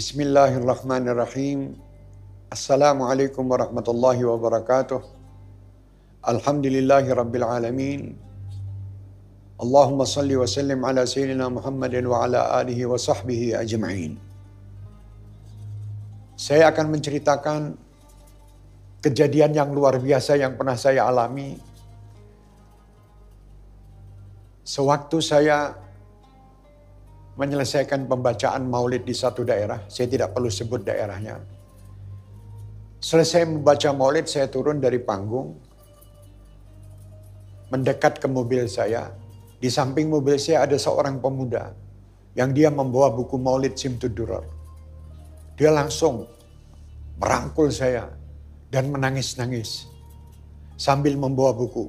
Bismillahirrahmanirrahim. Assalamualaikum warahmatullahi wabarakatuh. Alhamdulillahi rabbil alamin. Allahumma salli wa sallim ala sayyidina Muhammadin wa ala alihi wa sahbihi ajma'in. Saya akan menceritakan kejadian yang luar biasa yang pernah saya alami Sewaktu saya menyelesaikan pembacaan maulid di satu daerah, saya tidak perlu sebut daerahnya. Selesai membaca maulid, saya turun dari panggung, mendekat ke mobil saya. Di samping mobil saya ada seorang pemuda yang dia membawa buku maulid Simtudurar. Dia langsung merangkul saya dan menangis-nangis sambil membawa buku.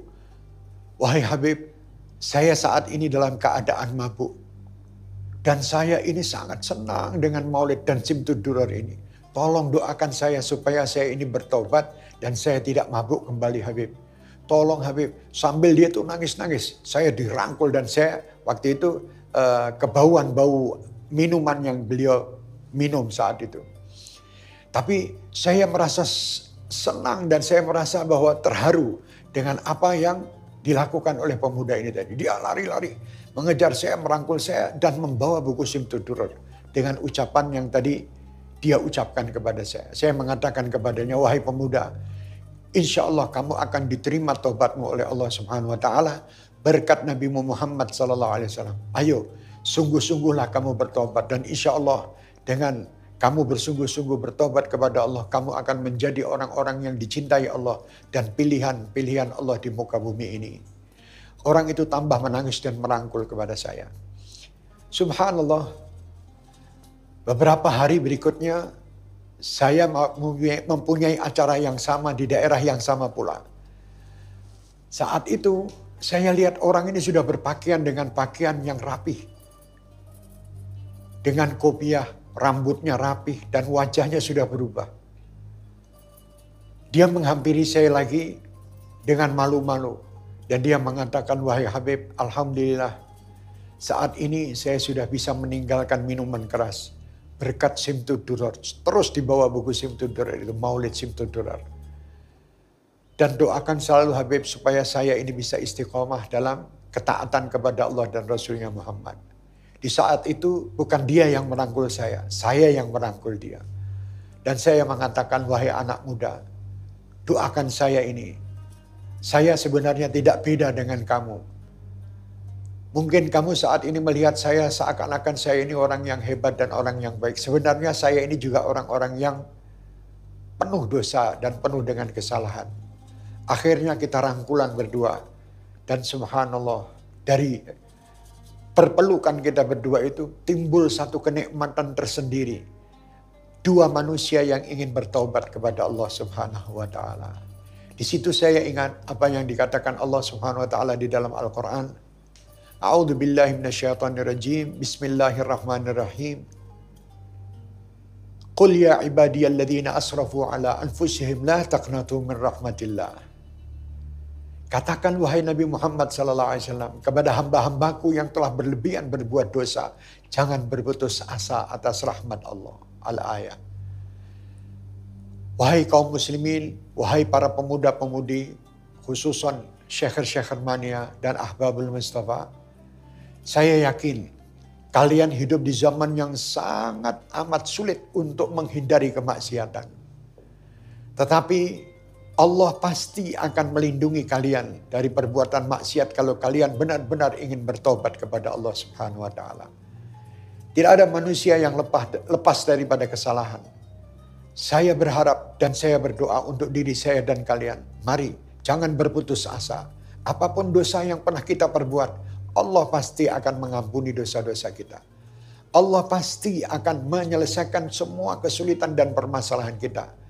Wahai Habib, saya saat ini dalam keadaan mabuk. Dan saya ini sangat senang dengan maulid dan simtudurar ini. Tolong doakan saya supaya saya ini bertobat dan saya tidak mabuk kembali Habib. Tolong Habib. Sambil dia tuh nangis-nangis. Saya dirangkul dan saya waktu itu uh, kebauan bau minuman yang beliau minum saat itu. Tapi saya merasa senang dan saya merasa bahwa terharu dengan apa yang dilakukan oleh pemuda ini tadi. Dia lari-lari mengejar saya, merangkul saya dan membawa buku Simtudurar dengan ucapan yang tadi dia ucapkan kepada saya. Saya mengatakan kepadanya, wahai pemuda, insya Allah kamu akan diterima tobatmu oleh Allah Subhanahu Wa Taala berkat Nabi Muhammad Sallallahu Alaihi Wasallam. Ayo, sungguh-sungguhlah kamu bertobat dan insya Allah dengan kamu bersungguh-sungguh bertobat kepada Allah, kamu akan menjadi orang-orang yang dicintai Allah dan pilihan-pilihan Allah di muka bumi ini. Orang itu tambah menangis dan merangkul kepada saya. Subhanallah, beberapa hari berikutnya saya mempunyai acara yang sama di daerah yang sama pula. Saat itu saya lihat orang ini sudah berpakaian dengan pakaian yang rapih. Dengan kopiah, rambutnya rapih dan wajahnya sudah berubah. Dia menghampiri saya lagi dengan malu-malu dan dia mengatakan wahai Habib, alhamdulillah saat ini saya sudah bisa meninggalkan minuman keras berkat Simtudurar. Terus dibawa buku Simtudurar itu Maulid Simtudurar. Dan doakan selalu Habib supaya saya ini bisa istiqomah dalam ketaatan kepada Allah dan Rasulnya Muhammad. Di saat itu bukan dia yang merangkul saya, saya yang merangkul dia. Dan saya mengatakan, wahai anak muda, doakan saya ini. Saya sebenarnya tidak beda dengan kamu. Mungkin kamu saat ini melihat saya seakan-akan saya ini orang yang hebat dan orang yang baik. Sebenarnya saya ini juga orang-orang yang penuh dosa dan penuh dengan kesalahan. Akhirnya kita rangkulan berdua. Dan subhanallah dari perpelukan kita berdua itu timbul satu kenikmatan tersendiri. Dua manusia yang ingin bertobat kepada Allah Subhanahu wa taala. Di situ saya ingat apa yang dikatakan Allah Subhanahu wa taala di dalam Al-Qur'an. A'udzu billahi minasyaitonir rajim. Bismillahirrahmanirrahim. Qul ya ibadiyalladzina asrafu ala anfusihim la taqnatu min rahmatillah. Katakan wahai Nabi Muhammad SAW kepada hamba-hambaku yang telah berlebihan berbuat dosa. Jangan berputus asa atas rahmat Allah. Al-ayat. Wahai kaum muslimin, wahai para pemuda-pemudi, khususan syekhir-syekhir mania dan ahbabul Mustafa. Saya yakin kalian hidup di zaman yang sangat amat sulit untuk menghindari kemaksiatan. Tetapi Allah pasti akan melindungi kalian dari perbuatan maksiat kalau kalian benar-benar ingin bertobat kepada Allah Subhanahu wa taala. Tidak ada manusia yang lepas lepas daripada kesalahan. Saya berharap dan saya berdoa untuk diri saya dan kalian. Mari jangan berputus asa. Apa pun dosa yang pernah kita perbuat, Allah pasti akan mengampuni dosa-dosa kita. Allah pasti akan menyelesaikan semua kesulitan dan permasalahan kita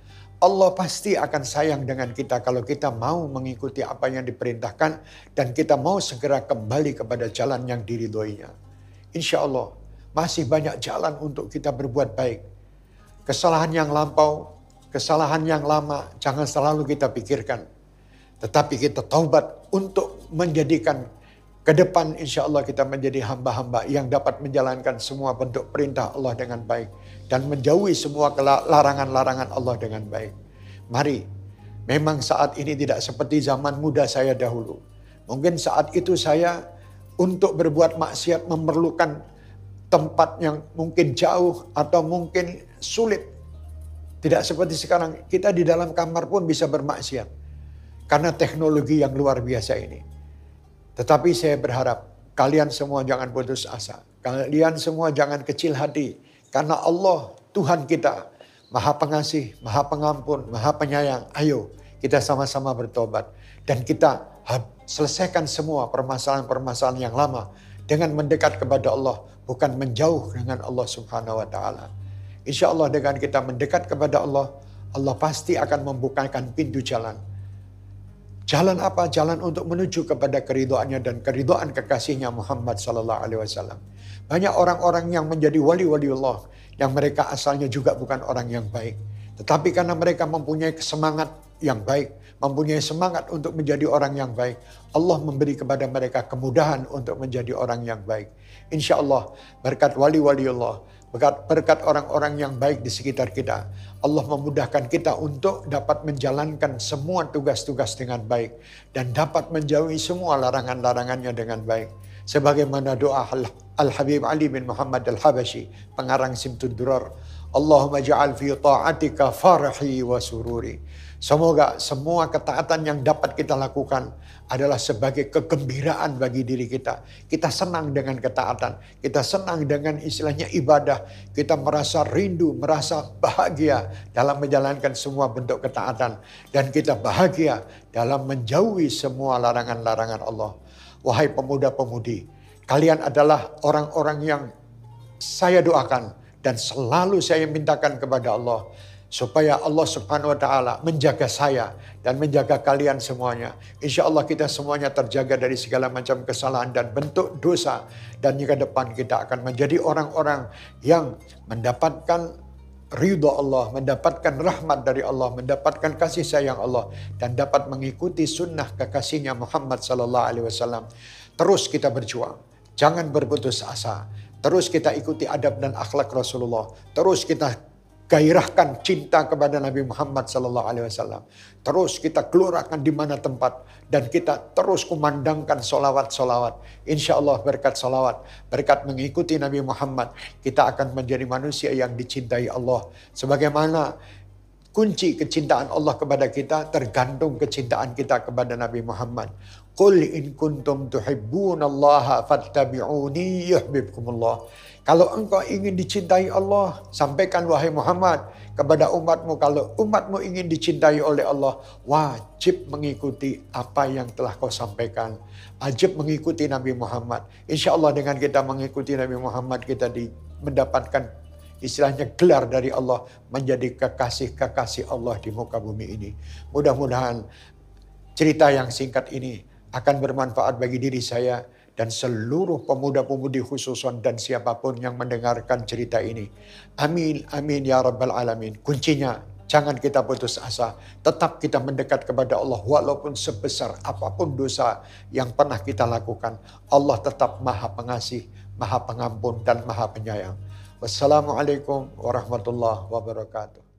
Allah pasti akan sayang dengan kita kalau kita mau mengikuti apa yang diperintahkan dan kita mau segera kembali kepada jalan yang diridhoinya. Insya Allah masih banyak jalan untuk kita berbuat baik. Kesalahan yang lampau, kesalahan yang lama jangan selalu kita pikirkan. Tetapi kita taubat untuk menjadikan Ke depan insya Allah kita menjadi hamba-hamba yang dapat menjalankan semua bentuk perintah Allah dengan baik. Dan menjauhi semua larangan-larangan Allah dengan baik. Mari, memang saat ini tidak seperti zaman muda saya dahulu. Mungkin saat itu saya untuk berbuat maksiat memerlukan tempat yang mungkin jauh atau mungkin sulit. Tidak seperti sekarang, kita di dalam kamar pun bisa bermaksiat. Karena teknologi yang luar biasa ini. Tetapi saya berharap kalian semua jangan putus asa. Kalian semua jangan kecil hati. Karena Allah Tuhan kita maha pengasih, maha pengampun, maha penyayang. Ayo kita sama-sama bertobat. Dan kita selesaikan semua permasalahan-permasalahan yang lama dengan mendekat kepada Allah. Bukan menjauh dengan Allah subhanahu wa ta'ala. Insya Allah dengan kita mendekat kepada Allah, Allah pasti akan membukakan pintu jalan Jalan apa? Jalan untuk menuju kepada keridoannya dan keridoan kekasihnya Muhammad Sallallahu Alaihi Wasallam. Banyak orang-orang yang menjadi wali-wali Allah yang mereka asalnya juga bukan orang yang baik. Tetapi karena mereka mempunyai semangat yang baik, mempunyai semangat untuk menjadi orang yang baik, Allah memberi kepada mereka kemudahan untuk menjadi orang yang baik. Insya Allah berkat wali-wali Allah, berkat, berkat orang-orang yang baik di sekitar kita, Allah memudahkan kita untuk dapat menjalankan semua tugas-tugas dengan baik dan dapat menjauhi semua larangan-larangannya dengan baik. Sebagaimana doa Al-Habib Ali bin Muhammad Al-Habashi, pengarang Simtud Durar. Allahumma ja'al fi ta'atika farahi wa sururi. Semoga semua ketaatan yang dapat kita lakukan adalah sebagai kegembiraan bagi diri kita. Kita senang dengan ketaatan. Kita senang dengan istilahnya ibadah. Kita merasa rindu, merasa bahagia dalam menjalankan semua bentuk ketaatan. Dan kita bahagia dalam menjauhi semua larangan-larangan Allah. Wahai pemuda-pemudi, kalian adalah orang-orang yang saya doakan dan selalu saya mintakan kepada Allah supaya Allah Subhanahu wa taala menjaga saya dan menjaga kalian semuanya. Insya Allah kita semuanya terjaga dari segala macam kesalahan dan bentuk dosa dan ke depan kita akan menjadi orang-orang yang mendapatkan ridho Allah, mendapatkan rahmat dari Allah, mendapatkan kasih sayang Allah dan dapat mengikuti sunnah kekasihnya Muhammad sallallahu alaihi wasallam. Terus kita berjuang, jangan berputus asa. Terus kita ikuti adab dan akhlak Rasulullah. Terus kita gairahkan cinta kepada Nabi Muhammad sallallahu alaihi wasallam. Terus kita keluarkan di mana tempat dan kita terus kumandangkan solawat-solawat. Insya Allah berkat solawat, berkat mengikuti Nabi Muhammad, kita akan menjadi manusia yang dicintai Allah. Sebagaimana kunci kecintaan Allah kepada kita tergantung kecintaan kita kepada Nabi Muhammad. Qul in kuntum tuhibbunallaha fattabi'uni yuhibbukumullah. Kalau engkau ingin dicintai Allah, sampaikan wahai Muhammad kepada umatmu. Kalau umatmu ingin dicintai oleh Allah, wajib mengikuti apa yang telah kau sampaikan. Wajib mengikuti Nabi Muhammad. Insya Allah dengan kita mengikuti Nabi Muhammad, kita di, mendapatkan istilahnya gelar dari Allah menjadi kekasih-kekasih Allah di muka bumi ini. Mudah-mudahan cerita yang singkat ini akan bermanfaat bagi diri saya dan seluruh pemuda-pemudi khususon dan siapa pun yang mendengarkan cerita ini. Amin, amin ya rabbal alamin. Kuncinya jangan kita putus asa. Tetap kita mendekat kepada Allah walaupun sebesar apa pun dosa yang pernah kita lakukan. Allah tetap maha pengasih, maha pengampun dan maha penyayang. Wassalamualaikum warahmatullahi wabarakatuh.